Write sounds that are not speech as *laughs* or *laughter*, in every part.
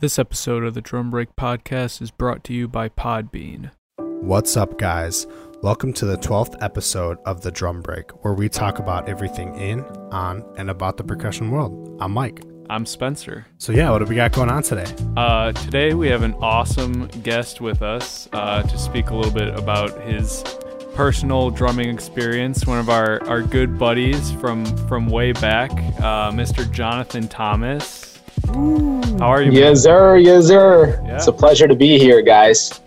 This episode of the Drum Break Podcast is brought to you by Podbean. What's up, guys? Welcome to the 12th episode of The Drum Break, where we talk about everything in, on, and about the percussion world. I'm Mike. I'm Spencer. So, yeah, what do we got going on today? Uh, today we have an awesome guest with us uh, to speak a little bit about his personal drumming experience. One of our, our good buddies from, from way back, uh, Mr. Jonathan Thomas. How are you? man? Yes, sir. Yes, sir. Yeah. It's a pleasure to be here, guys.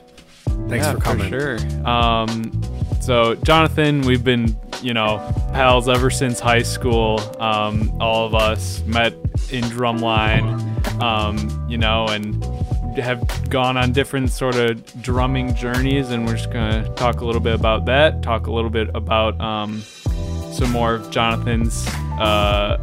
Thanks Yeah, for coming. For sure. Um, so Jonathan, we've been, you know, pals ever since high school. Um, all of us met in drumline, um, you know, and have gone on different sort of drumming journeys. And we're just gonna talk a little bit about that. Talk a little bit about um, some more of Jonathan's uh,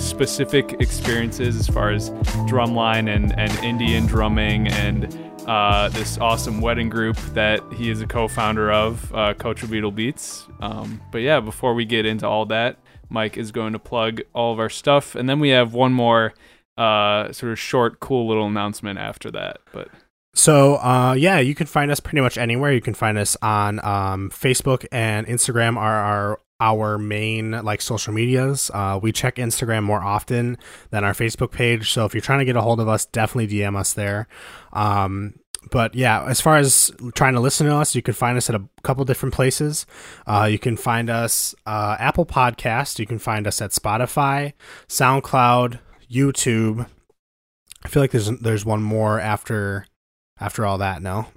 specific experiences as far as drumline and, and Indian drumming and uh, this awesome wedding group that he is a co-founder of, uh, Kochuveettil Beats. Um, but yeah, before we get into all that, Mike is going to plug all of our stuff, and then we have one more uh, sort of short, cool little announcement after that. But So, uh, yeah, you can find us pretty much anywhere. You can find us on um, Facebook and Instagram are our our main like social medias. Uh, we check Instagram more often than our Facebook page. So if you're trying to get a hold of us, definitely DM us there. Um, but yeah, as far as trying to listen to us, you can find us at a couple different places. Uh, you can find us uh, Apple Podcast. You can find us at Spotify, SoundCloud, YouTube. I feel like there's there's one more after after all that. No. *laughs*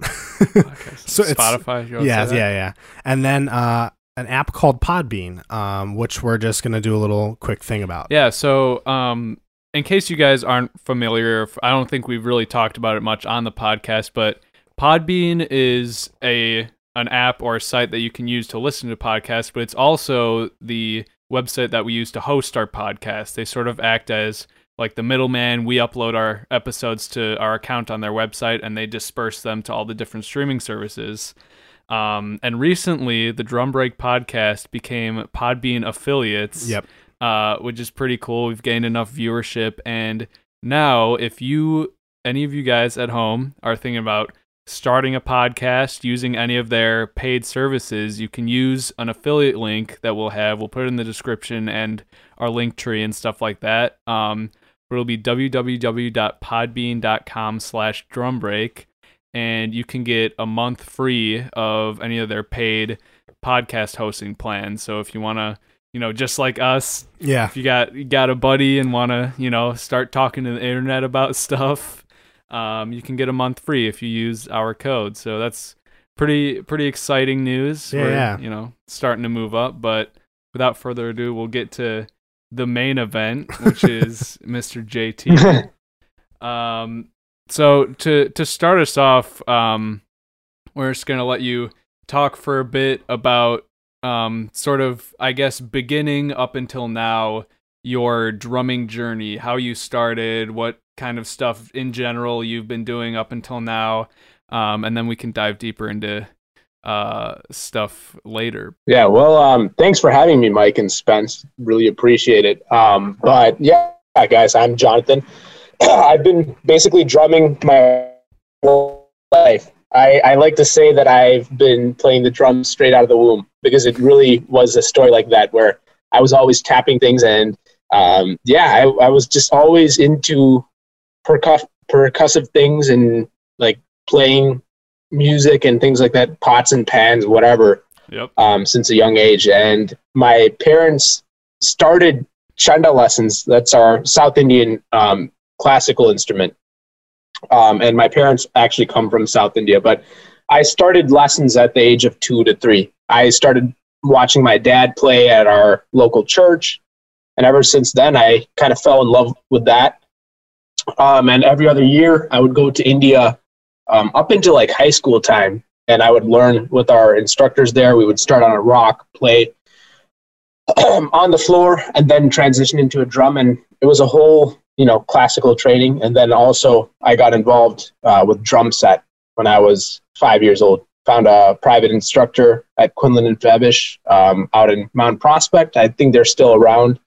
So Spotify, yeah, yeah, yeah. And then uh, an app called Podbean, um, which we're just gonna do a little quick thing about. Yeah, so um, in case you guys aren't familiar, I don't think we've really talked about it much on the podcast, but Podbean is a an app or a site that you can use to listen to podcasts, but it's also the website that we use to host our podcast. They sort of act as like the middleman. We upload our episodes to our account on their website, and they disperse them to all the different streaming services. Um, and recently, the Drum Break podcast became Podbean affiliates Yep. uh, which is pretty cool. We've gained enough viewership, and now if you, any of you guys at home, are thinking about starting a podcast using any of their paid services, you can use an affiliate link that we'll have. We'll put it in the description and our link tree and stuff like that. Um, it'll be www.podbean.com slash drumbreak and you can get a month free of any of their paid podcast hosting plans. So if you want to, you know, just like us, Yeah. if you got you got a buddy and want to, you know, start talking to the internet about *laughs* stuff, um, you can get a month free if you use our code. So that's pretty pretty exciting news. Yeah, We're, yeah. you know, starting to move up, but without further ado, we'll get to the main event, which *laughs* is Mr. JT. *laughs* Um, so to to start us off, um, we're just gonna let you talk for a bit about um, sort of, I guess, beginning up until now, your drumming journey, how you started, what kind of stuff in general you've been doing up until now, um, and then we can dive deeper into uh, stuff later. Yeah, well, um, thanks for having me, Mike and Spence. Really appreciate it. Um, but yeah, guys, I'm Jonathan. *clears throat* I've been basically drumming my whole life. I, I like to say that I've been playing the drums straight out of the womb because it really was a story like that where I was always tapping things and um, yeah, I, I was just always into percuss- percussive things and like playing music and things like that, pots and pans, whatever Yep. um, since a young age. And my parents started chenda lessons. That's our South Indian um, classical instrument. Um, and my parents actually come from South India, but I started lessons at the age of two to three. I started watching my dad play at our local church. And ever since then, I kind of fell in love with that. Um, and every other year, I would go to India um, up into like high school time and I would learn with our instructors there. We would start on a rock, play *clears throat* on the floor, and then transition into a drum. And it was a whole, you know, classical training. And then also, I got involved uh, with drum set when I was five years old. Found a private instructor at Quinlan and Fabish um, out in Mount Prospect. I think they're still around.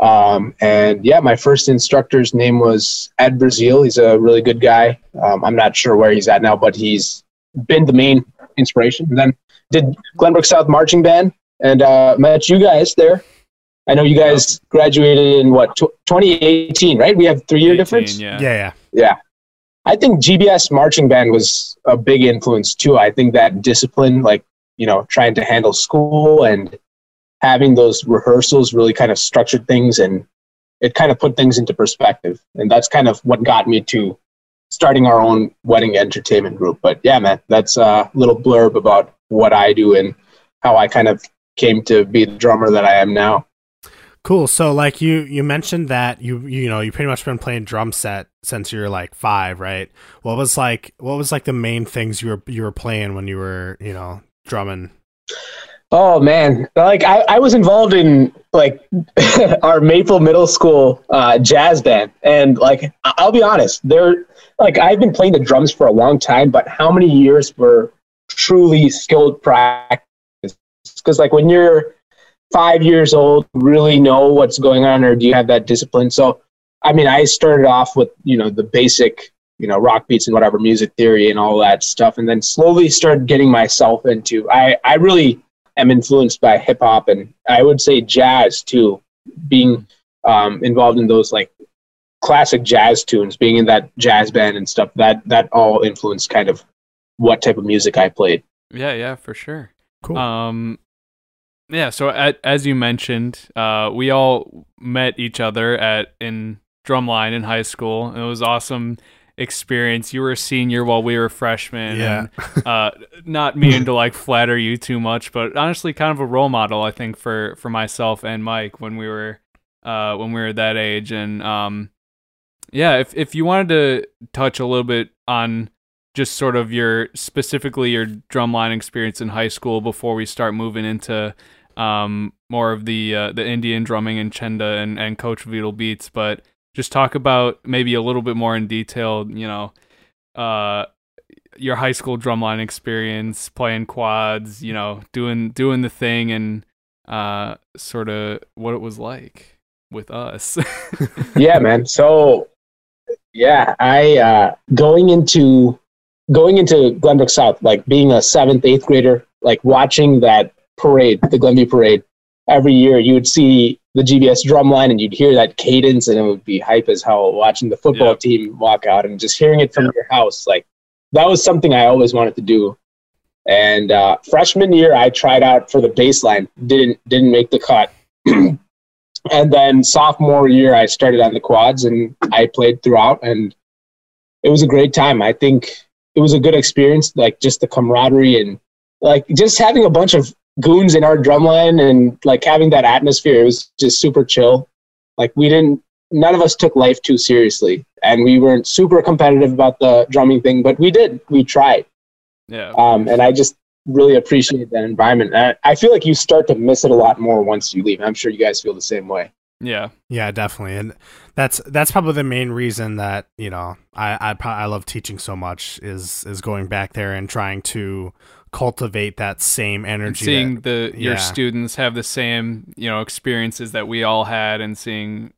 Um, and yeah, my first instructor's name was Ed Brazil. He's a really good guy. Um, I'm not sure where he's at now, but he's been the main inspiration. And then did Glenbrook South Marching Band and uh, met you guys there. I know you guys graduated in what 2018, right? We have three year difference. Yeah. Yeah, yeah. Yeah. I think GBS marching band was a big influence too. I think that discipline, like, you know, trying to handle school and having those rehearsals really kind of structured things and it kind of put things into perspective. And that's kind of what got me to starting our own wedding entertainment group. But yeah, man, that's a little blurb about what I do and how I kind of came to be the drummer that I am now. Cool. So like you you mentioned that you you know, you pretty much been playing drum set since you're like 5, right? What was like what was like the main things you were you were playing when you were, you know, drumming? Oh man, like I, I was involved in like *laughs* our Maple Middle School uh, jazz band, and like I'll be honest, there like I've been playing the drums for a long time, but how many years were truly skilled practice? Because like when you're five years old, really know what's going on, or do you have that discipline? So I mean, I started off with you know the basic you know rock beats and whatever music theory and all that stuff, and then slowly started getting myself into I I really am influenced by hip hop and I would say jazz too, being um, involved in those like classic jazz tunes, being in that jazz band and stuff. That that all influenced kind of what type of music I played. Yeah, yeah, for sure. Cool. Um, yeah. So at, as you mentioned, uh, we all met each other at in drumline in high school. and It was awesome experience. You were a senior while we were freshmen. Yeah. And, *laughs* uh, not meaning to like flatter you too much, but honestly, kind of a role model, I think, for for myself and Mike when we were uh when we were that age. And um, yeah, if if you wanted to touch a little bit on just sort of your specifically your drumline experience in high school before we start moving into um, more of the uh, the Indian drumming and chenda and, and Kochuveettil beats, but just talk about maybe a little bit more in detail, you know, uh, your high school drumline experience, playing quads, you know, doing doing the thing, and uh, sort of what it was like with us. *laughs* yeah, man. So yeah, I uh, going into going into Glenbrook South, like being a seventh, eighth grader, like watching that parade, the Glenview parade, every year you would see the GBS drum line and you'd hear that cadence and it would be hype as hell watching the football Yeah. team walk out and just hearing it from your house. Like that was something I always wanted to do. And uh, freshman year, I tried out for the baseline, didn't didn't make the cut. *clears throat* and then sophomore year, I started on the quads and I played throughout, and it was a great time. I think it was a good experience, like just the camaraderie and like just having a bunch of goons in our drumline and like having that atmosphere. It was just super chill. Like we didn't, none of us took life too seriously, and we weren't super competitive about the drumming thing, but we did. We tried yeah, um, and I just really appreciate that environment. And I I feel like you start to miss it a lot more once you leave. I'm sure you guys feel the same way. yeah, Yeah, definitely, and that's that's probably the main reason that you know I I, I love teaching so much is is going back there and trying to cultivate that same energy. seeing that- the your yeah. students have the same you know experiences that we all had and seeing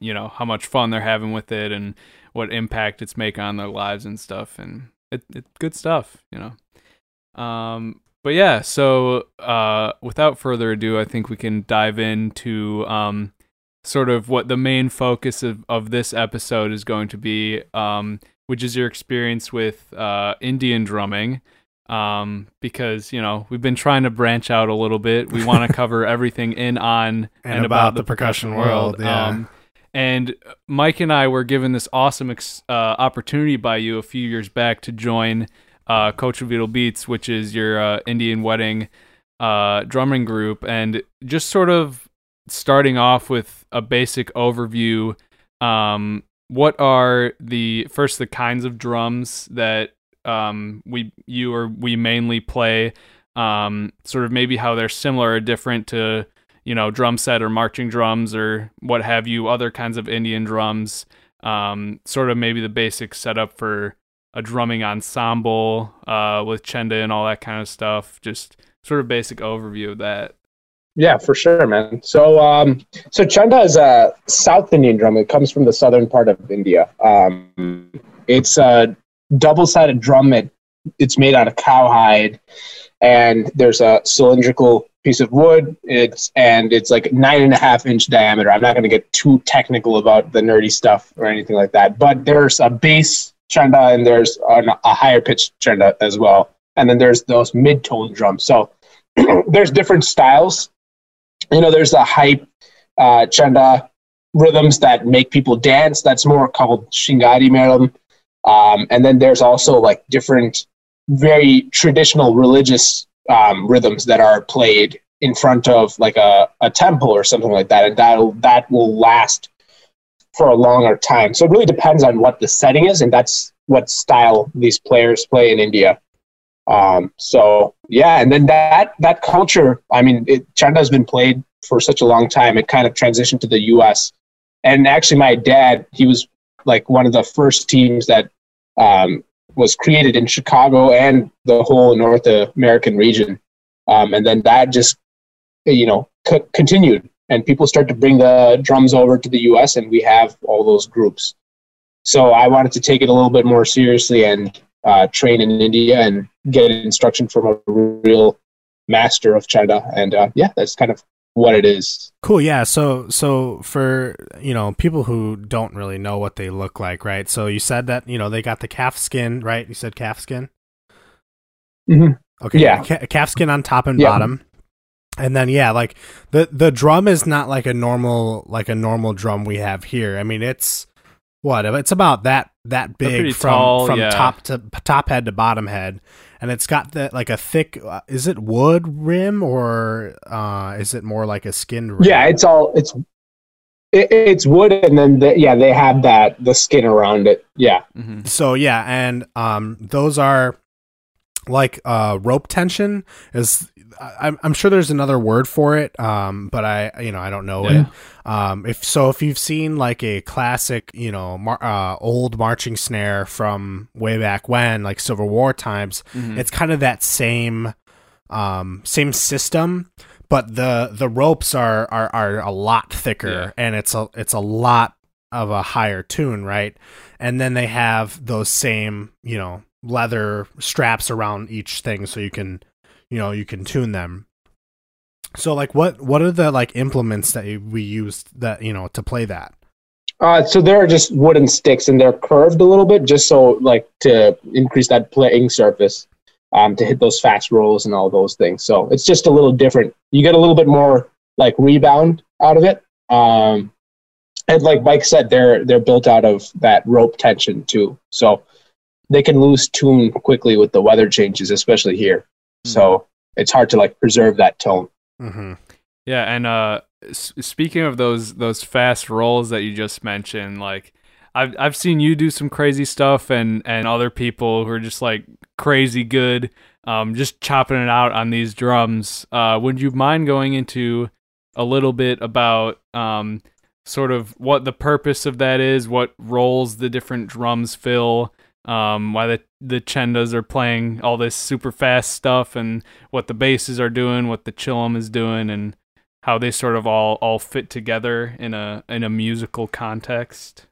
you know how much fun they're having with it and what impact it's making on their lives and stuff and it, it's good stuff you know um but yeah so uh without further ado i think we can dive into um sort of what the main focus of, of this episode is going to be um which is your experience with uh indian drumming um, because you know we've been trying to branch out a little bit. We want to *laughs* cover everything in, on, and, about, the percussion world. yeah. Um, and Mike and I were given this awesome ex- uh, opportunity by you a few years back to join uh, Kochuveettil Beats, which is your uh, Indian wedding uh, drumming group, and just sort of starting off with a basic overview. Um, what are the first the kinds of drums that um, we you or we mainly play? Um, sort of maybe how they're similar or different to you know drum set or marching drums or what have you, other kinds of Indian drums. Um, sort of maybe the basic setup for a drumming ensemble uh, with chenda and all that kind of stuff. Just sort of basic overview of that. Yeah, for sure, man. So, um, so chenda is a South Indian drum. It comes from the southern part of India. Um, it's a double-sided drum. It it's made out of cowhide, and there's a cylindrical piece of wood. It's and it's like nine and a half inch diameter. I'm not going to get too technical about the nerdy stuff or anything like that. But there's a bass chenda and there's an, a higher pitched chenda as well, and then there's those mid-tone drums. So *clears throat* there's different styles you know, there's the hype uh, rhythms that make people dance. That's more called shingari melam. Um, and then there's also like different, very traditional religious um, rhythms that are played in front of like a, a temple or something like that, and that that will last for a longer time. So it really depends on what the setting is, and that's what style these players play in India. Um, so yeah, and then that that culture, I mean, it, Chenda has been played for such a long time. It kind of transitioned to the U.S. And actually, my dad, he was like one of the first teams that um, was created in Chicago and the whole North American region. Um, and then that just, you know, c- continued, and people start to bring the drums over to the U.S. and we have all those groups. So I wanted to take it a little bit more seriously and uh, train in India and get instruction from a real master of Chenda. And uh, yeah, that's kind of what it is. Cool. Yeah. So, so for, you know, people who don't really know what they look like, right? So you said that, you know, they got the calf skin, right? You said calf skin? Mm-hmm. Okay. Yeah. Ca- calf skin on top and Yeah. bottom. And then yeah, like the the drum is not like a normal like a normal drum we have here. I mean, it's what it's about that that big from tall, from yeah. top to top head to bottom head, and it's got that like a thick. Uh, is it wood rim or uh, is it more like a skinned rim? Yeah, it's all it's it, it's wood, and then the, yeah, they have that the skin around it. Yeah, hmm So yeah, and um, those are like uh, rope tension. Is I, I'm- I'm sure there's another word for it, um, but I you know I don't know Yeah. it. Um, if so, if you've seen like a classic, you know, mar- uh, old marching snare from way back when, like Civil War times, Mhm. it's kind of that same um, same system. But the the ropes are are, are a lot thicker, Yeah. and it's a it's a lot of a higher tune, right? And then they have those same you know leather straps around each thing, so you can you know you can tune them. So like what what are the like implements that we use that you know to play that? uh, so they're just wooden sticks, and they're curved a little bit, just so like to increase that playing surface, um, to hit those fast rolls and all those things. So it's just a little different. You get a little bit more like rebound out of it. Um, and like Mike said, they're they're built out of that rope tension too, so they can lose tune quickly with the weather changes, especially here. So it's hard to like preserve that tone. Mm-hmm. Yeah, and uh, s- speaking of those those fast rolls that you just mentioned, like I've I've seen you do some crazy stuff, and and other people who are just like crazy good, um, just chopping it out on these drums. Uh, would you mind going into a little bit about um, sort of what the purpose of that is, what roles the different drums fill, um, why the the chendas are playing all this super fast stuff, and what the basses are doing, what the chillum is doing, and how they sort of all all fit together in a in a musical context.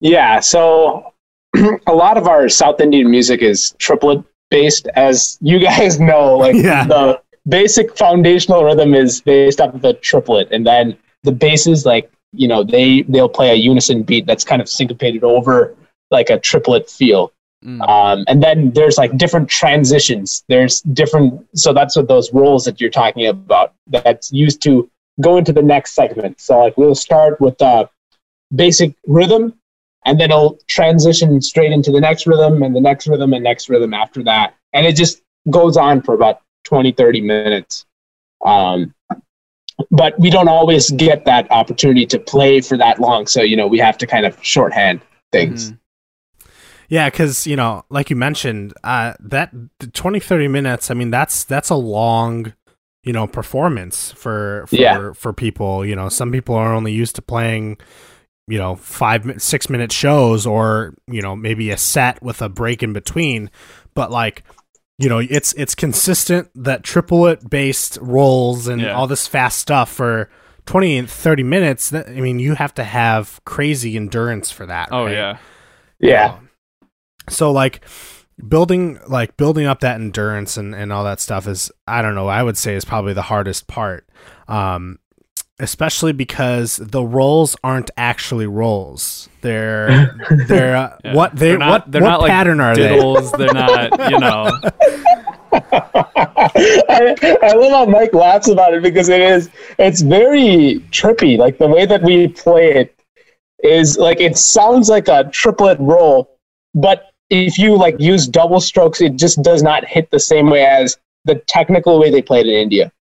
Yeah, so *clears throat* a lot of our South Indian music is triplet based, as you guys *laughs* know. Like Yeah. the basic foundational rhythm is based off of the triplet, and then the basses, like you know, they they'll play a unison beat that's kind of syncopated over like a triplet feel. Mm. Um, and then there's like different transitions. There's different, so that's what those roles that you're talking about that's used to go into the next segment. So like we'll start with the basic rhythm, and then it'll transition straight into the next rhythm and the next rhythm and next rhythm after that, and it just goes on for about 20, 30 minutes. Um, but we don't always get that opportunity to play for that long, so you know we have to kind of shorthand things. Mhm. Yeah, because you know, like you mentioned, uh, that the 20, 30 minutes. I mean, that's that's a long, you know, performance for for Yeah. for people. You know, some people are only used to playing, you know, five mi- six minute shows, or you know, maybe a set with a break in between. But like, you know it's it's consistent that triplet based rolls and Yeah. all this fast stuff for 20 and 30 minutes that i mean you have to have crazy endurance for that Oh right? yeah. Yeah. So like building like building up that endurance and, and all that stuff is i don't know i would say is probably the hardest part um especially because the rolls aren't actually rolls they're *laughs* they're uh, Yeah. what they They're not- what, they're what not like pattern are they Diddles. They're not. You know. *laughs* I, I love how Mike laughs about it because it is it's very trippy. Like the way that we play it is like it sounds like a triplet roll, but if you like use double strokes, it just does not hit the same way as the technical way they played in India.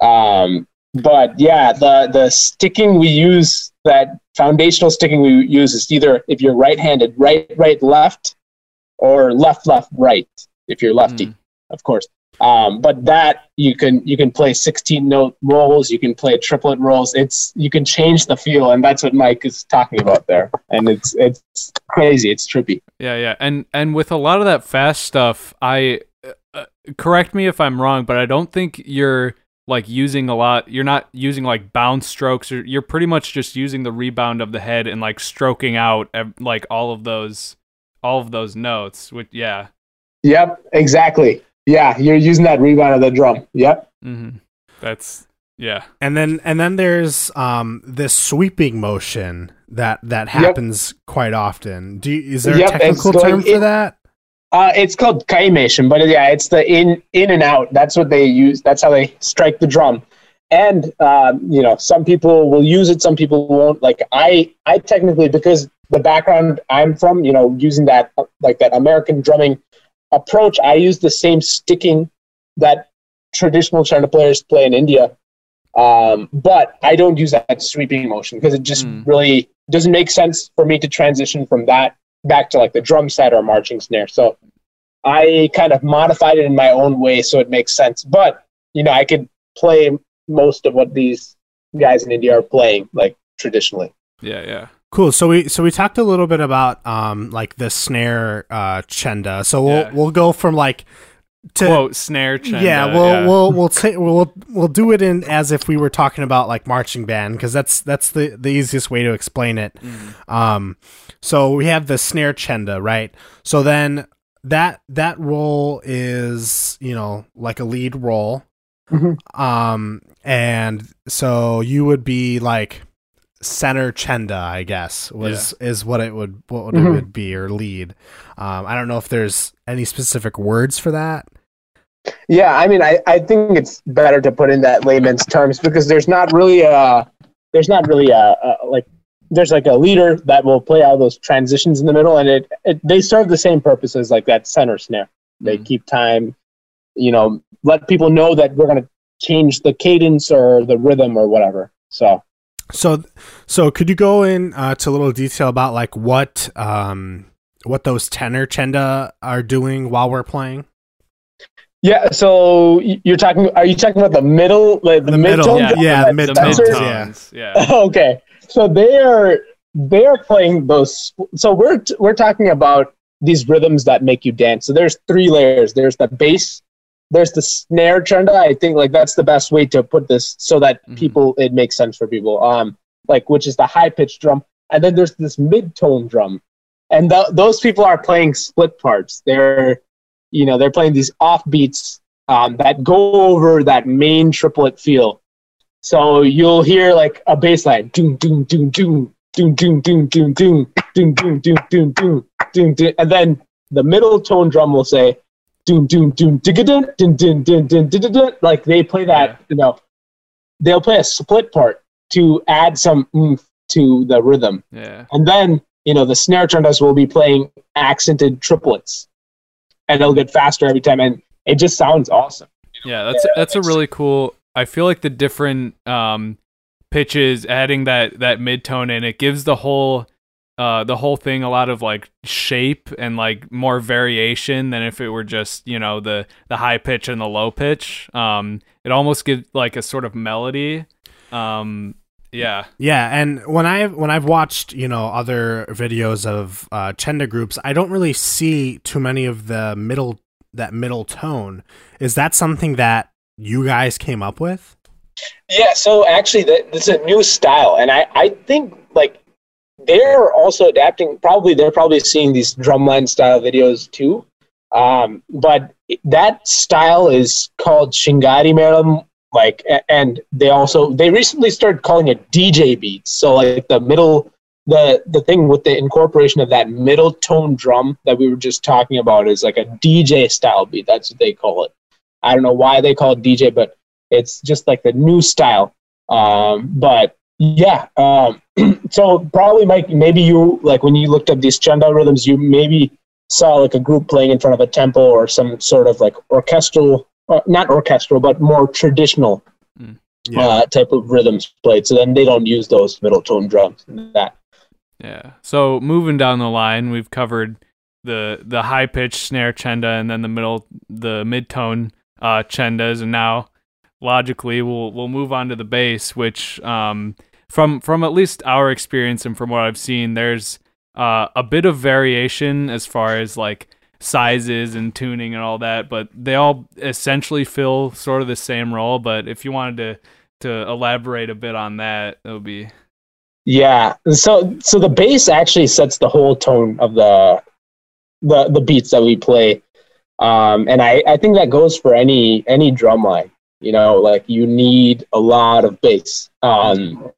Um, but yeah, the the sticking we use that foundational sticking we use is either if you're right-handed, right, right, left, or left, left, right if you're lefty Mm. of course. Um, but that you can you can play 16 note rolls, you can play triplet rolls. It's you can change the feel, and that's what Mike is talking about there. And it's it's crazy, it's trippy. Yeah, yeah, and and with a lot of that fast stuff, I uh, uh, correct me if I'm wrong, but I don't think you're like using a lot. You're not using like bounce strokes, or you're pretty much just using the rebound of the head and like stroking out like all of those, all of those notes. Which yeah, Yep, exactly. Yeah, you're using that rebound of the drum. Yep. Mm-hmm. that's yeah, and then and then there's um this sweeping motion that that happens quite often do you, is there Yep, a technical it's term for in- that Uh, it's called kaimation, but yeah, it's the in in and out. That's what they use. That's how they strike the drum. And um, you know, some people will use it, some people won't. Like I, I technically because the background I'm from, you know, using that like that American drumming approach, I use the same sticking that traditional Chenda players play in India. Um, but I don't use that sweeping motion because it just Mm. really doesn't make sense for me to transition from that back to like the drum set or marching snare. So I kind of modified it in my own way so it makes sense. But you know, I could play most of what these guys in India are playing like traditionally. yeah, yeah. Cool. So we so we talked a little bit about um like the snare uh chenda. So we'll Yeah. we'll go from like to Quote snare chenda. yeah, we'll yeah. we'll we'll ta- we'll we'll do it in as if we were talking about like marching band because that's that's the the easiest way to explain it. Mhm. Um, so we have the snare chenda, right? So then that that role is you know like a lead roll, Mhm. um, and so you would be like center chenda, I guess was is what it would what would it would be or lead. Um, I don't know if there's any specific words for that. Yeah, I mean, I, I think it's better to put in that layman's terms because there's not really a there's not really a, a like there's like a leader that will play all those transitions in the middle, and it, it they serve the same purpose as like that center snare. They Mhm. keep time, you know, let people know that we're gonna change the cadence or the rhythm or whatever. So So, so could you go in uh, to a little detail about like what um what those tenor chenda are doing while we're playing? yeah, so you're talking. Are you talking about the middle, like the, The middle, mid-tone? yeah, the The mid-tones, yeah. Yeah. *laughs* okay so they are they are playing those so we're we're talking about these rhythms that make you dance so there's three layers there's the bass there's the snare chenda i think like that's the best way to put this so that Mhm. people it makes sense for people um like which is the high pitched drum and then there's this mid tone drum and th- those people are playing split parts they're you know they're playing these off beats um, that go over that main triplet feel so you'll hear like a bass line, doom, doom, doom, doom, doom, doom, doom, doom, doom, doom, doom, doom, doom, doom, doom, doom, and then the middle tone drum will say, doom, doom, doom, dun, dun, dun, dun, dun, dun. Like they play that, you know, they'll play a split part to add some oomph to the rhythm, Yeah. and then you know the snare chendas will be playing accented triplets, and it'll get faster every time, and it just sounds awesome. Yeah, that's that's a really cool. I feel like the different um, pitches, adding that that mid tone in, it gives the whole uh, the whole thing a lot of like shape and like more variation than if it were just you know the the high pitch and the low pitch. Um, it almost gives like a sort of melody. Um, yeah, Yeah, and when I when I've watched you know other videos of uh, chenda groups, I don't really see too many of the middle that middle tone. Is that something that you guys came up with? Yeah, so actually, that it's a new style, and I I think like they're also adapting. Probably they're probably seeing these drumline style videos too. Um, but that style is called Shingari Melam. Like, and they also they recently started calling it DJ beats. So like the middle, the the thing with the incorporation of that middle tone drum that we were just talking about is like a DJ style beat. That's what they call it. I don't know why they call it DJ, but it's just like the new style. Um, but yeah, um, *clears throat* so probably Mike, maybe you like when you looked up these chenda rhythms, you maybe saw like a group playing in front of a temple or some sort of like orchestral, uh, not orchestral, but more traditional mm. yeah. uh, type of rhythms played. So then they don't use those middle tone drums that. Yeah. So moving down the line, we've covered the the high pitched snare chenda and then the middle the mid tone uh, chendas, and now logically we'll we'll move on to the bass, which um, from from at least our experience and from what I've seen, there's uh, a bit of variation as far as like sizes and tuning and all that, but they all essentially fill sort of the same role. But if you wanted to to elaborate a bit on that, it would be yeah. So so the bass actually sets the whole tone of the the the beats that we play. Um, and I, I think that goes for any any drum line. You know, like you need a lot of bass. Um,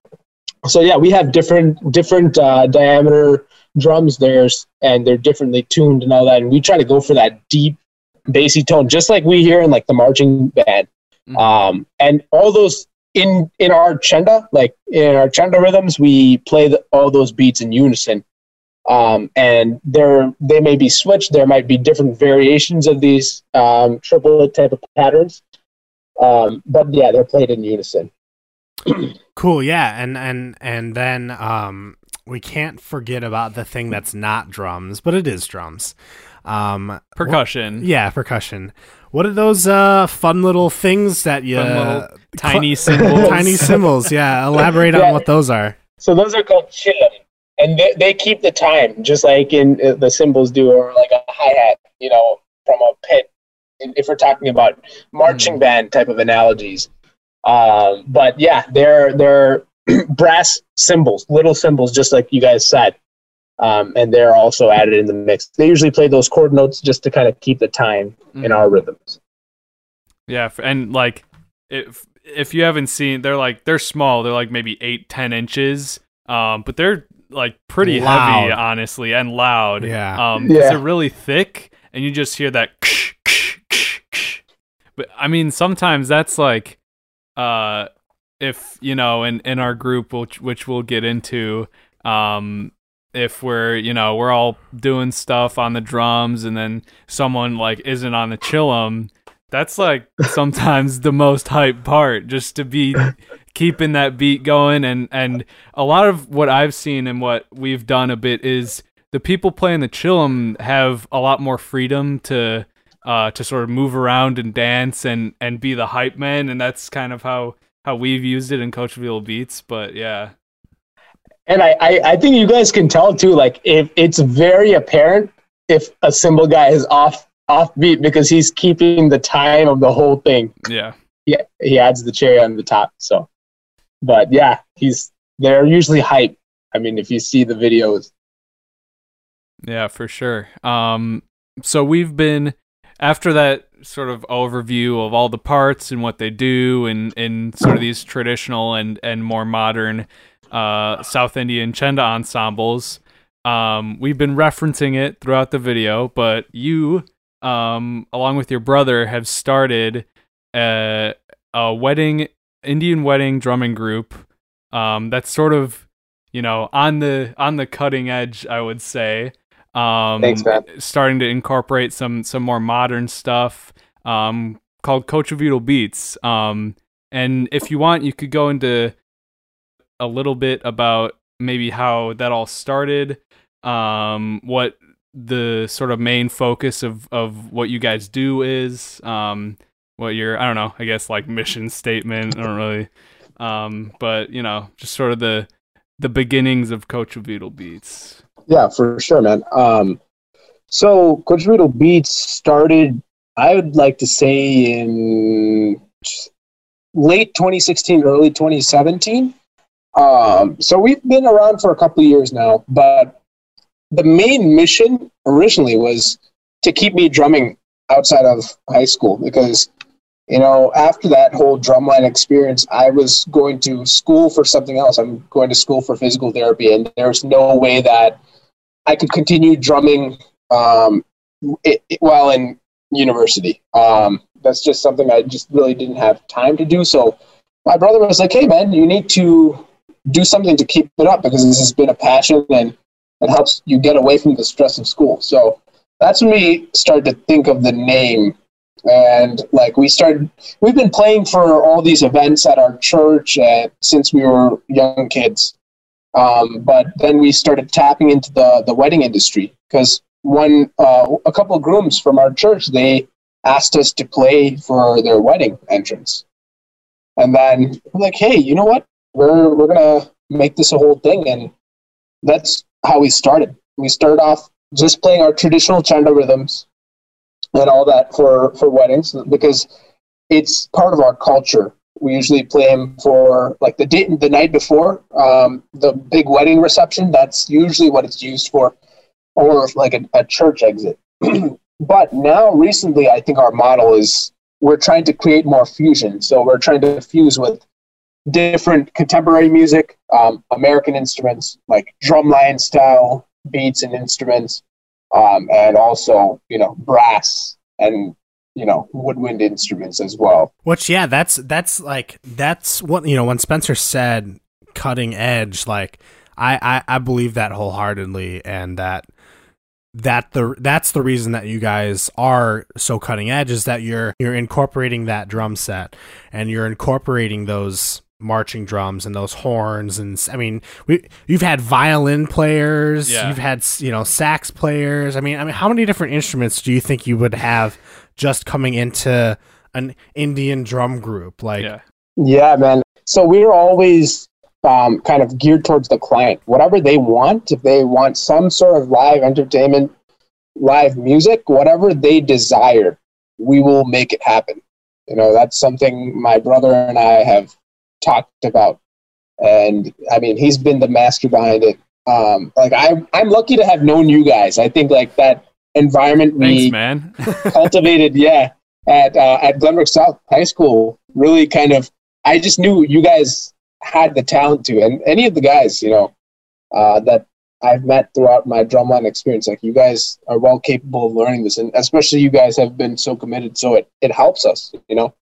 so yeah, we have different different uh, diameter drums there, and they're differently tuned and all that. And we try to go for that deep bassy tone, just like we hear in like the marching band. Mm-hmm. Um, and all those in in our chenda, like in our chenda rhythms, we play the, all those beats in unison. Um, and there they may be switched. There might be different variations of these um, triplet type of patterns. Um, but yeah, they're played in unison. cool, yeah, and and and then um, we can't forget about the thing that's not drums, but it is drums. Um, percussion. What, yeah, percussion. What are those uh, fun little things that you uh, tiny *laughs* cymbals? tiny cymbals. Yeah, elaborate yeah. on what those are. So those are called chilim, and they, they keep the time just like in uh, the cymbals do, or like a hi hat. You know, from a pit. If we're talking about marching mm. band type of analogies, um, but yeah, they're they're *clears throat* brass cymbals, little cymbals, just like you guys said. Um, and they're also added in the mix. They usually play those chord notes just to kind of keep the time mm-hmm. in our rhythms. Yeah, and like if if you haven't seen, they're like they're small. They're like maybe eight, ten inches. Um, but they're like pretty loud. heavy, honestly, and loud. Yeah. Um, yeah. they're really thick, and you just hear that. But I mean, sometimes that's like, uh, if you know in in our group which which we'll get into um if we're you know we're all doing stuff on the drums and then someone like isn't on the chillum that's like *laughs* sometimes the most hype part just to be keeping that beat going. And and a lot of what I've seen and what we've done a bit is the people playing the chillum have a lot more freedom to uh to sort of move around and dance and and be the hype man and that's kind of how how we've used it in Kochuveettil Beats, but yeah. And I, I, I think you guys can tell too, like if it's very apparent if a cymbal guy is off off beat because he's keeping the time of the whole thing. Yeah. Yeah, he adds the cherry on the top. So but yeah, he's they're usually hype. I mean, if you see the videos. Yeah, for sure. Um so we've been after that sort of overview of all the parts and what they do and, and sort of these traditional and, and more modern uh, South Indian Chenda ensembles. Um, we've been referencing it throughout the video, but you, um, along with your brother, have started a, a wedding, Indian wedding drumming group um, that's sort of, you know, on the on the cutting edge, I would say. Um, Thanks, man. Starting to incorporate some some more modern stuff um, called Kochuveettil Beats. Um, and if you want, you could go into a little bit about maybe how that all started, um, what the sort of main focus of of what you guys do is, um, what your I don't know, I guess like mission statement. I don't really, um, but you know, just sort of the the beginnings of Kochuveettil Beats. Yeah, for sure, man. Um, so Kochuveettil Beats started I would like to say in late 2016, early 2017. Um, so we've been around for a couple of years now, but the main mission originally was to keep me drumming outside of high school because you know after that whole drumline experience i was going to school for something else i'm going to school for physical therapy and there's no way that i could continue drumming um, it, it, while in university. Um, that's just something i just really didn't have time to do. So my brother was like hey man you need to do something to keep it up because this has been a passion and it helps you get away from the stress of school. So that's when we started to think of the name. And like we started we've been playing for all these events at our church uh, since we were young kids um, but then we started tapping into the, the wedding industry because one uh, a couple of grooms from our church they asked us to play for their wedding entrance. And then like hey you know what? We're, we're gonna make this a whole thing and that's how we started. We started off just playing our traditional chenda rhythms and all that for for weddings because it's part of our culture. We usually play them for like the day, the night before um, the big wedding reception. That's usually what it's used for, or like a, a church exit. *clears throat* but now, recently, I think our model is we're trying to create more fusion. So we're trying to fuse with different contemporary music, um, American instruments like drumline style, beats and instruments, um, and also you know brass and you know woodwind instruments as well. Which yeah, that's that's like that's what you know when Spencer said cutting edge. Like I I, I believe that wholeheartedly, and that that the that's the reason that you guys are so cutting edge is that you're you're incorporating that drum set and you're incorporating those marching drums and those horns and I mean we you've had violin players yeah. you've had you know sax players I mean I mean how many different instruments do you think you would have just coming into an Indian drum group like yeah, yeah man so we're always um, kind of geared towards the client whatever they want if they want some sort of live entertainment live music whatever they desire we will make it happen you know that's something my brother and I have talked about. And I mean, he's been the master behind it. Um, like I, I'm lucky to have known you guys. I think like that environment we Thanks, man. *laughs* cultivated, yeah, at uh, at Glenbrook South High School really kind of. I just knew you guys had the talent to, and any of the guys, you know, uh, that I've met throughout my drumline experience, like you guys are well capable of learning this, and especially you guys have been so committed, so it it helps us, you know.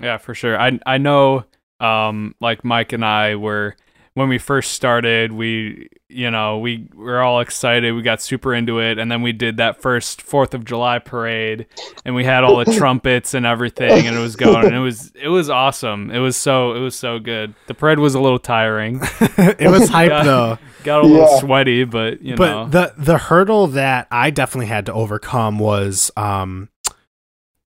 Yeah, for sure. I I know um like Mike and I were when we first started, we you know, we were all excited. We got super into it and then we did that first 4th of July parade and we had all the trumpets and everything and it was going and it was it was awesome. It was so it was so good. The parade was a little tiring. *laughs* it was hype got, though. Got a little yeah. sweaty, but you but know. But the the hurdle that I definitely had to overcome was um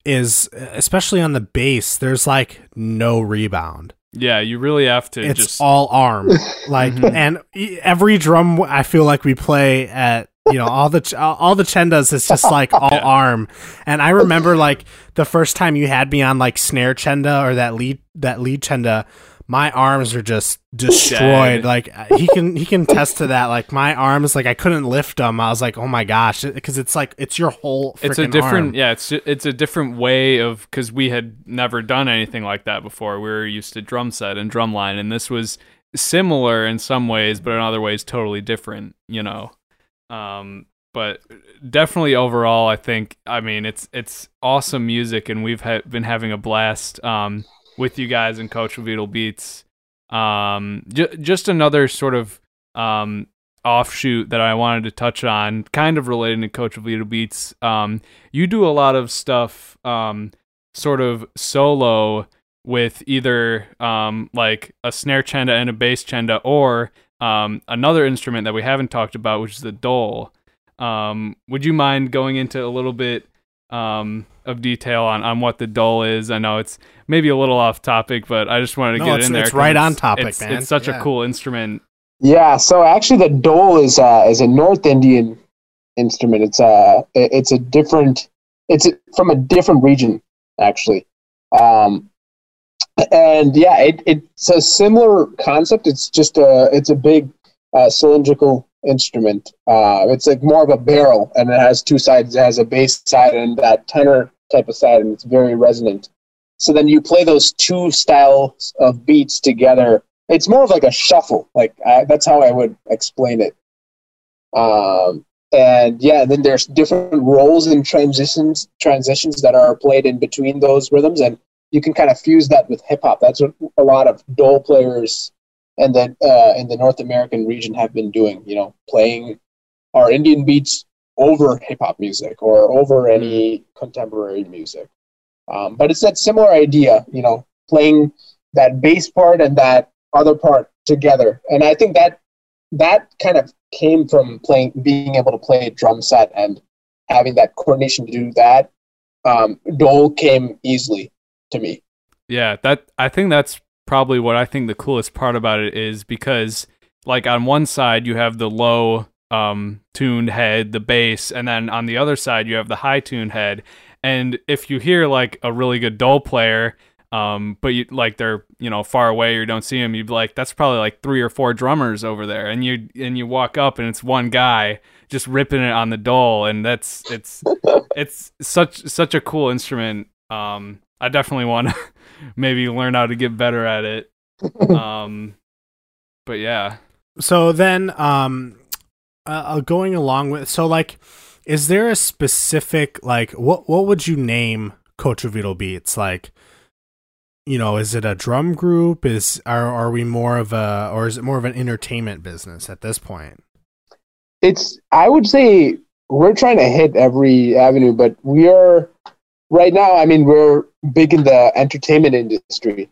is especially on the bass, there's like no rebound. Yeah, you really have to. It's just... all arm, *laughs* like, mm-hmm. and every drum I feel like we play at, you know, all the ch- all the chendas is just like all yeah. arm. And I remember like the first time you had me on like snare chenda or that lead that lead chenda, my arms are just destroyed. Dead. Like he can he can test to that. Like my arms, like I couldn't lift them. I was like, oh my gosh, because it's like it's your whole. It's a different, arm. yeah. It's it's a different way of because we had never done anything like that before. We were used to drum set and drum line, and this was similar in some ways, but in other ways totally different. You know, um, but definitely overall, I think. I mean, it's it's awesome music, and we've ha- been having a blast. Um, with you guys and Kochuveettil Beats. Um, j- just another sort of um, offshoot that I wanted to touch on, kind of relating to Kochuveettil Beats. Um, you do a lot of stuff, um, sort of solo with either um, like a snare chenda and a bass chenda, or um, another instrument that we haven't talked about, which is the dhol. Um, would you mind going into a little bit um, of detail on, on what the dhol is. I know it's maybe a little off topic, but I just wanted to no, get in there. It's right on topic, it's, man. It's such yeah. a cool instrument. Yeah. So actually, the dhol is uh, is a North Indian instrument. It's a uh, it's a different it's from a different region actually. Um, and yeah, it, it's a similar concept. It's just a it's a big uh, cylindrical instrument. Uh, it's like more of a barrel, and it has two sides. It has a bass side and that tenor type of side, and it's very resonant. So then you play those two styles of beats together. It's more of like a shuffle. Like uh, that's how I would explain it. Um, and yeah, then there's different roles and transitions transitions that are played in between those rhythms, and you can kind of fuse that with hip hop. That's what a lot of dhol players and that uh, in the North American region have been doing. You know, playing our Indian beats over hip hop music or over any contemporary music. Um, but it's that similar idea, you know, playing that bass part and that other part together. And I think that that kind of came from playing, being able to play a drum set and having that coordination to do that. Um, dhol came easily to me. Yeah, that I think that's probably what I think the coolest part about it is because like on one side you have the low um tuned head, the bass, and then on the other side you have the high tuned head. And if you hear like a really good dhol player, um, but you like they're you know far away or you don't see them, you'd be like, that's probably like three or four drummers over there, and you and you walk up and it's one guy just ripping it on the dhol, and that's it's *laughs* it's such such a cool instrument. Um, I definitely want to *laughs* maybe learn how to get better at it. *laughs* Um, but yeah. So then, um, uh, going along with so like, is there a specific like what what would you name Kochuveettil Beats like? You know, is it a drum group? Is are are we more of a or is it more of an entertainment business at this point? It's I would say we're trying to hit every avenue, but we are right now, I mean, we're big in the entertainment industry,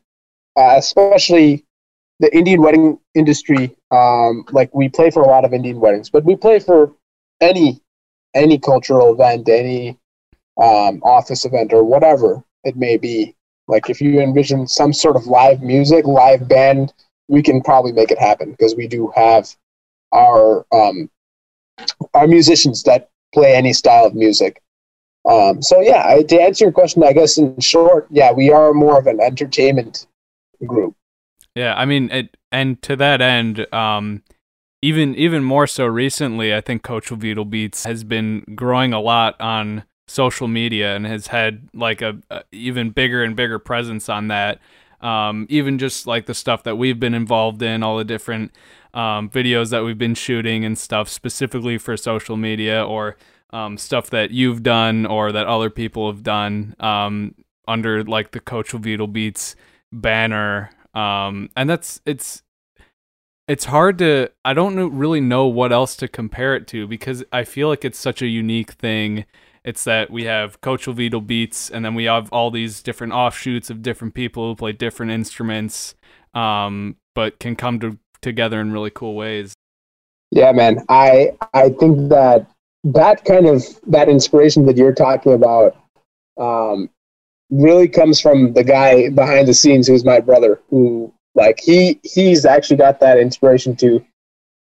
uh, especially the Indian wedding industry. Um, like we play for a lot of Indian weddings, but we play for any any cultural event, any um, office event, or whatever it may be. Like if you envision some sort of live music, live band, we can probably make it happen because we do have our um, our musicians that play any style of music. Um, so yeah, I, to answer your question, I guess in short, yeah, we are more of an entertainment group. Yeah, I mean, it, and to that end, um, even even more so recently, I think Kochuveettil Beats has been growing a lot on social media and has had like a, a even bigger and bigger presence on that. Um, even just like the stuff that we've been involved in, all the different um, videos that we've been shooting and stuff specifically for social media or um, stuff that you've done or that other people have done um, under like the Kochuveettil Beats banner. Um, and that's it's it's hard to I don't really know what else to compare it to because I feel like it's such a unique thing. It's that we have Kochuveettil Beats, and then we have all these different offshoots of different people who play different instruments, um, but can come to, together in really cool ways. Yeah, man. I I think that that kind of that inspiration that you're talking about um, really comes from the guy behind the scenes who's my brother who like he he's actually got that inspiration to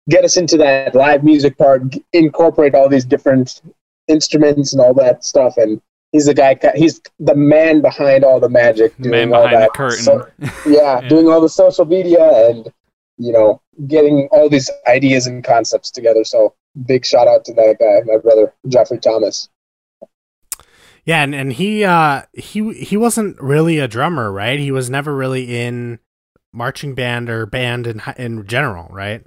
get us into that live music part incorporate all these different instruments and all that stuff. And he's the guy he's the man behind all the magic doing man all that. curtain. So, *laughs* yeah, yeah, doing all the social media and you know getting all these ideas and concepts together so big shout out to that guy, my brother Jeffrey Thomas. Yeah, and, and he uh he he wasn't really a drummer, right? He was never really in marching band or band in in general, right?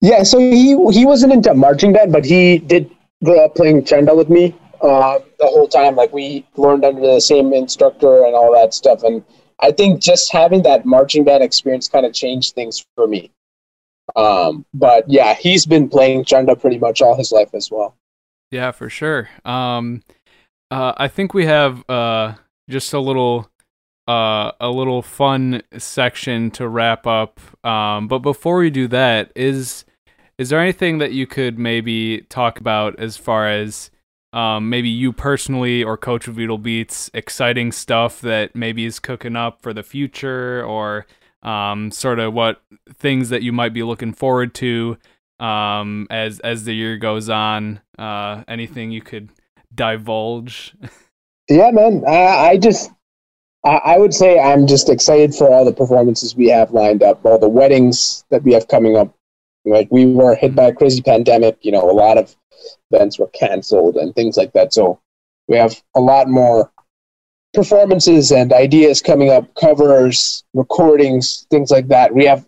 Yeah, so he he wasn't into marching band, but he did grow up playing chenda with me uh, the whole time. Like we learned under the same instructor and all that stuff. And I think just having that marching band experience kind of changed things for me. Um, but yeah, he's been playing Chenda pretty much all his life as well. Yeah, for sure. Um, uh, I think we have uh, just a little uh, a little fun section to wrap up. Um, but before we do that, is is there anything that you could maybe talk about as far as um, maybe you personally or Kochuveettil Beats exciting stuff that maybe is cooking up for the future or um, sort of what things that you might be looking forward to um, as as the year goes on. Uh, anything you could divulge? *laughs* Yeah, man. I, I just, I, I would say I'm just excited for all the performances we have lined up, all the weddings that we have coming up. Like we were hit by a crazy pandemic, you know, a lot of events were canceled and things like that. So we have a lot more performances and ideas coming up, covers, recordings, things like that. We have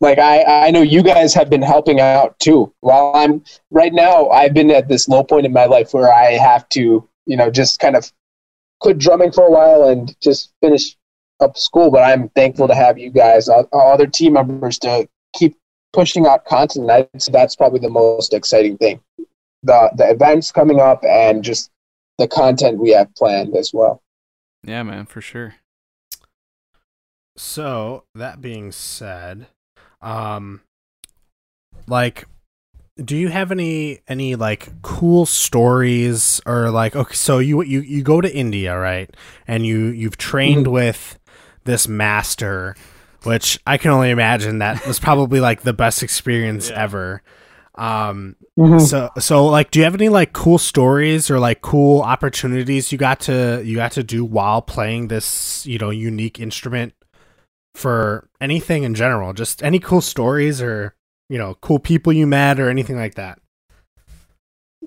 like I, I know you guys have been helping out too. While I'm right now, I've been at this low point in my life where I have to, you know, just kind of quit drumming for a while and just finish up school. But I'm thankful to have you guys, other team members, to keep pushing out content. I, so that's probably the most exciting thing. The the events coming up and just the content we have planned as well. Yeah, man, for sure. So that being said, um, like, do you have any any like cool stories or like okay, so you you you go to India, right? And you you've trained Mhm. with this master, which I can only imagine that was probably like the best experience Yeah. ever. Um, so so like do you have any like cool stories or like cool opportunities you got to you got to do while playing this you know unique instrument for anything in general just any cool stories or you know cool people you met or anything like that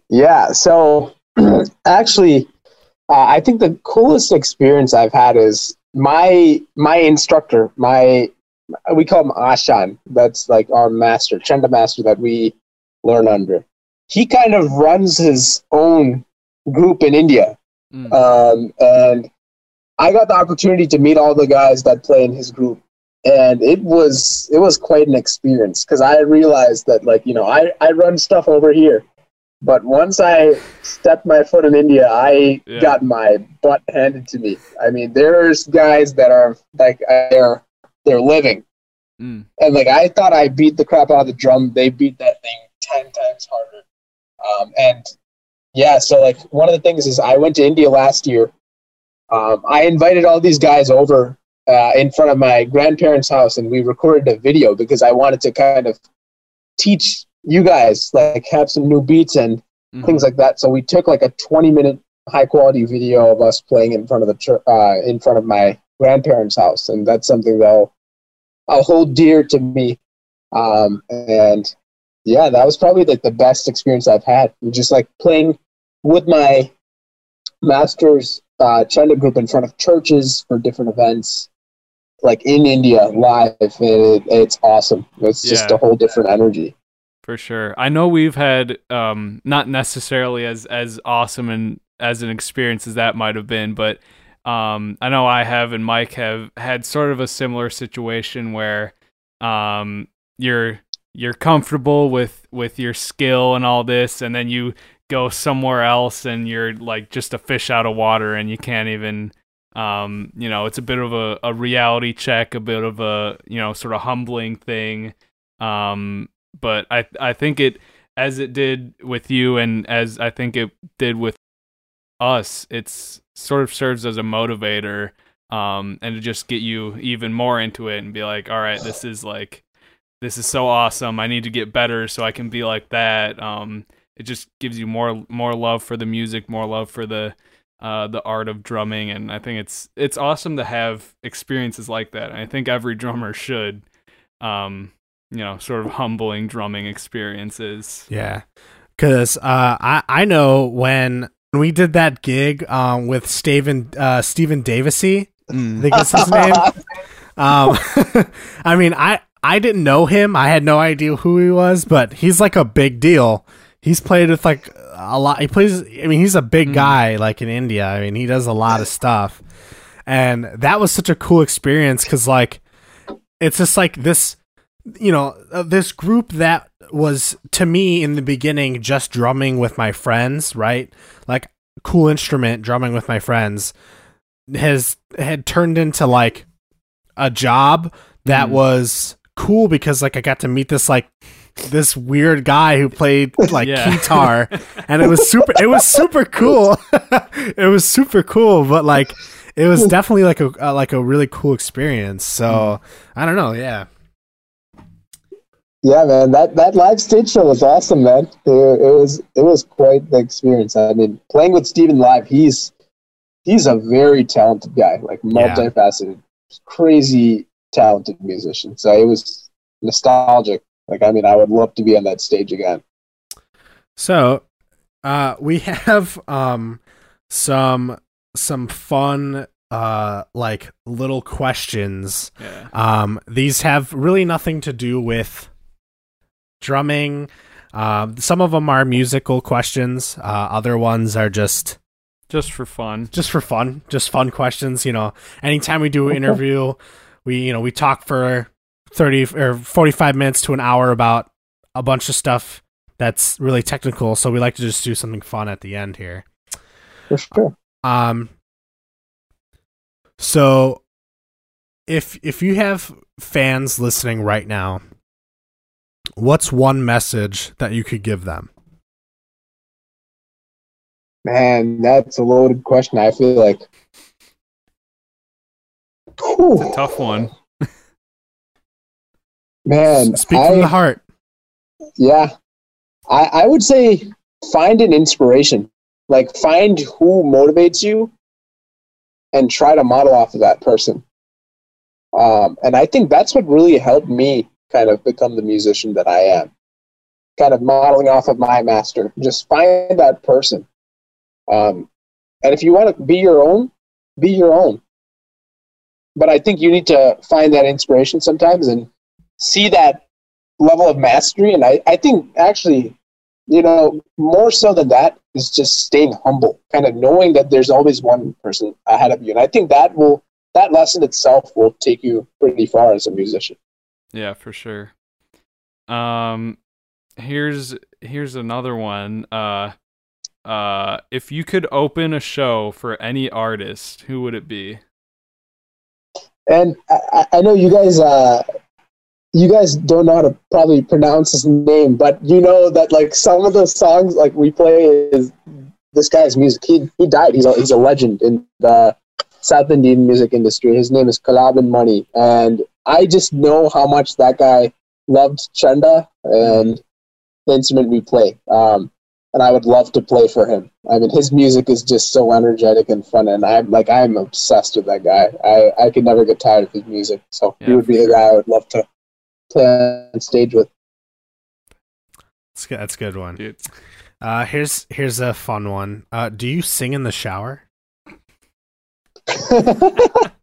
Yeah, so *clears throat* actually, uh, I think the coolest experience I've had is my my instructor, my we call him Ashan. That's like our master, Chenda master that we learn under. He kind of runs his own group in India, Mm. um, and I got the opportunity to meet all the guys that play in his group, and it was it was quite an experience because I realized that like you know I I run stuff over here, but once I stepped my foot in India, I Yeah. got my butt handed to me. I mean, there's guys that are like they're they're living, Mm. and like I thought I beat the crap out of the drum. They beat that thing ten times harder. Um, and yeah, so like one of the things is I went to India last year. Um, I invited all these guys over uh, in front of my grandparents' house, and we recorded a video because I wanted to kind of teach you guys, like have some new beats and Mhm. things like that. So we took like a 20 minute high quality video of us playing in front of the chur- uh, in front of my grandparents' house, and that's something that I'll, hold dear to me. Um, and yeah, that was probably like the best experience I've had. Just like playing with my master's uh, Chenda group in front of churches for different events, like in India live. It, it's awesome. It's just a whole different energy. For sure. I know we've had um not necessarily as as awesome and as an experience as that might have been, but um I know I have and Mike have had sort of a similar situation where um you're you're comfortable with with your skill and all this and then you go somewhere else and you're like just a fish out of water and you can't even um you know it's a bit of a, a reality check a bit of a you know sort of humbling thing um but i i think it as it did with you and as i think it did with us it's sort of serves as a motivator um and to just get you even more into it and be like all right this is like this is so awesome. I need to get better so i can be like that. Um it just gives you more more love for the music more love for the uh the art of drumming and i think it's it's awesome to have experiences like that and i think every *laughs* drummer should. Um you know sort of humbling drumming experiences yeah because uh i i know when we did that gig um with steven uh Stephen Devassy I think is his name. Um, *laughs* I mean, I I didn't know him. I had no idea who he was, but he's like a big deal. He's played with like a lot. He plays. I mean, he's a big Mhm. guy like in India. I mean, he does a lot of stuff, and that was such a cool experience because like it's just like this, you know, uh, this group that was to me in the beginning just drumming with my friends, right? Like cool instrument drumming with my friends has had turned into like a job that Mhm. was cool because like I got to meet this like this weird guy who played *laughs* like Yeah. guitar *laughs* and it was super it was super cool *laughs* it was super cool but like it was definitely like a uh, like a really cool experience so I don't know yeah Yeah, man, that that live stage show was awesome, man. It, it was it was quite the experience. I mean, playing with Steven live, he's he's a very talented guy, like multifaceted, crazy talented musician. So it was nostalgic. Like I mean, I would love to be on that stage again. So, uh, we *laughs* have um some some fun uh like little questions. Yeah. Um, these have really nothing to do with drumming. Um, some of them are musical questions. Uh, other ones are just Just for fun. just for fun, just fun questions. You know, anytime we do an interview, we you know we talk for thirty or forty five minutes to an hour about a bunch of stuff that's really technical. So we like to just do something fun at the end here. For sure. Um. So, if if you have fans listening right now, what's one message that you could give them? Man, that's a loaded question. I feel like. it's a Tough one. *laughs* man, Speak I, from the heart. Yeah. I, I would say find an inspiration. Like find who motivates you and try to model off of that person. Um, and I think that's what really helped me kind of become the musician that I am. Kind of modeling off of my master. Just find that person. Um, and if you want to be your own, be your own. But I think you need to find that inspiration sometimes and see that level of mastery. And I, I think actually, you know, more so than that is just staying humble, kind of knowing that there's always one person ahead of you. And I think that will, that lesson itself will take you pretty far as a musician. Yeah, for sure. Um here's here's another one. Uh uh if you could open a show for any artist, who would it be? And I, I- know you guys, uh, you guys don't know how to probably pronounce his name, but you know that like some of the songs like we play is this guy's music. He he died. He's a, he's a legend in the South Indian music industry. His name is Kalabhavan Mani, and I just know how much that guy loved Chenda and the instrument we play. Um, and I would love to play for him. I mean, his music is just so energetic and fun, and I'm like I'm obsessed with that guy. I I could never get tired of his music. So he would be for the guy I would love to play on stage with. That's good. That's a good one. Dude. Uh, here's here's a fun one. Uh, do you sing in the shower? *laughs*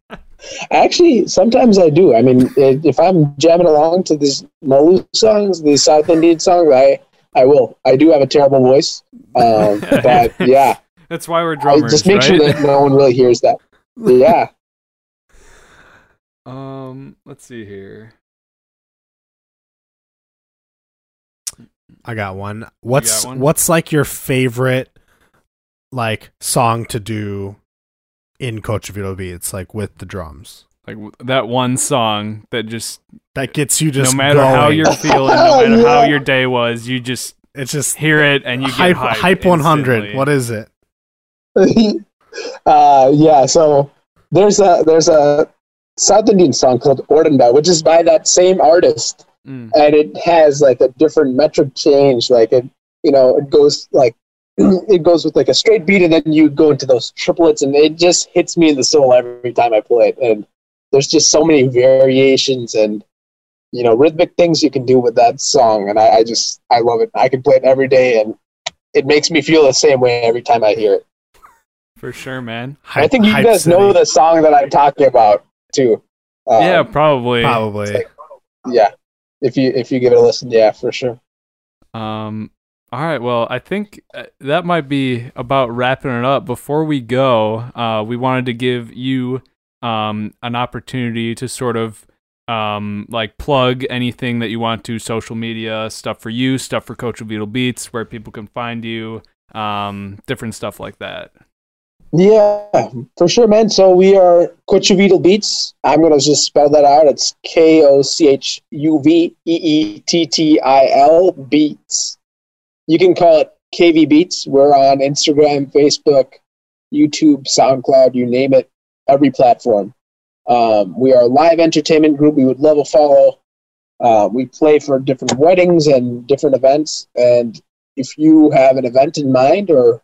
Actually, sometimes I do. I mean, if I'm jamming along to these Malu songs, these South Indian songs, I I will. I do have a terrible voice, um, *laughs* but yeah, That's why we're I drummers, just make right? sure that no one really hears that. Yeah. *laughs* um, let's see here. I got one. What's one? what's like your favorite like song to do in Kochuveettil Beats, like with the drums? Like that one song that just, That gets you just no matter how you're *laughs* feeling, no matter how your day was, you just it's just hear it and you hype get hype 100. instantly. What is it? *laughs* uh, yeah. So there's a there's a South Indian song called Ordanda, which is by that same artist, Mm. and it has like a different metric change. Like it, you know, it goes like it goes with like a straight beat, and then you go into those triplets, and it just hits me in the soul every time I play it. And there's just so many variations and you know rhythmic things you can do with that song, and I, I just I love it. I can play it every day, and it makes me feel the same way every time I hear it. For sure, man. I think you Hype guys City. know the song that I'm talking about too. Um, yeah, probably. probably. yeah. If you if you give it a listen, yeah, for sure. Um. All right. Well, I think uh, that might be about wrapping it up. Before we go, uh, we wanted to give you um an opportunity to sort of um like plug anything that you want to social media stuff for you, stuff for Kochuveettil Beats, where people can find you, um, different stuff like that. Yeah, for sure, man. So we are Kochuveettil Beats. I'm gonna just spell that out. It's K O C H U V E E T T I L Beats. You can call it KV Beats. We're on Instagram, Facebook, YouTube, SoundCloud, you name it, every platform. Um, we are a live entertainment group. We would love a follow. Uh, we play for different weddings and different events. And if you have an event in mind or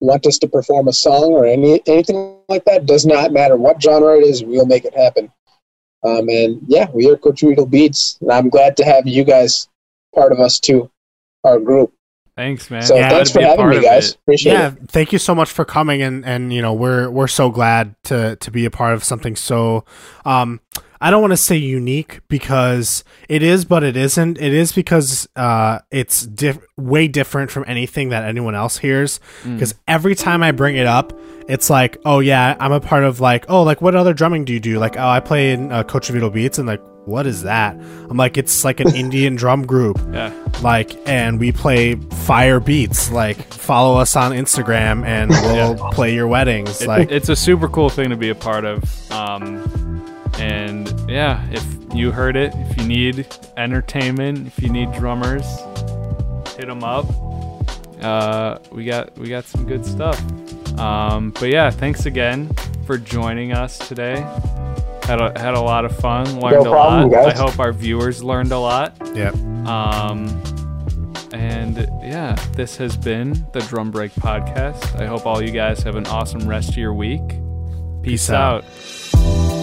want us to perform a song or any anything like that, does not matter what genre it is, we'll make it happen. Um, and yeah, we are Riedel Beats, and I'm glad to have you guys part of us too, our group. Thanks, man. So Yeah, thanks for to be a having part me, guys. it. Appreciate yeah, it. thank you so much for coming and and you know we're we're so glad to to be a part of something so um I don't want to say unique because it is but it isn't. It is because uh it's diff- way different from anything that anyone else hears because every time I bring it up it's like, "Oh yeah, I'm a part of like, oh, like what other drumming do you do?" Like, "Oh, I play in uh, Kochuveettil Beats." And like, "What is that?" I'm like, "It's like an *laughs* Indian drum group." Yeah. like and we play fire beats like follow us on instagram and *laughs* we'll play your weddings It- like it's a super cool thing to be a part of. Um, and yeah, if you heard it, if you need entertainment, if you need drummers, hit them up. Uh, we got we got some good stuff. Um, but yeah, thanks again for joining us today. Had a, had a lot of fun. Learned No a lot. guys. I hope our viewers learned a lot. yeah Um, and yeah, this has been the Drum Break Podcast. I hope all you guys have an awesome rest of your week. Peace, Peace out. out.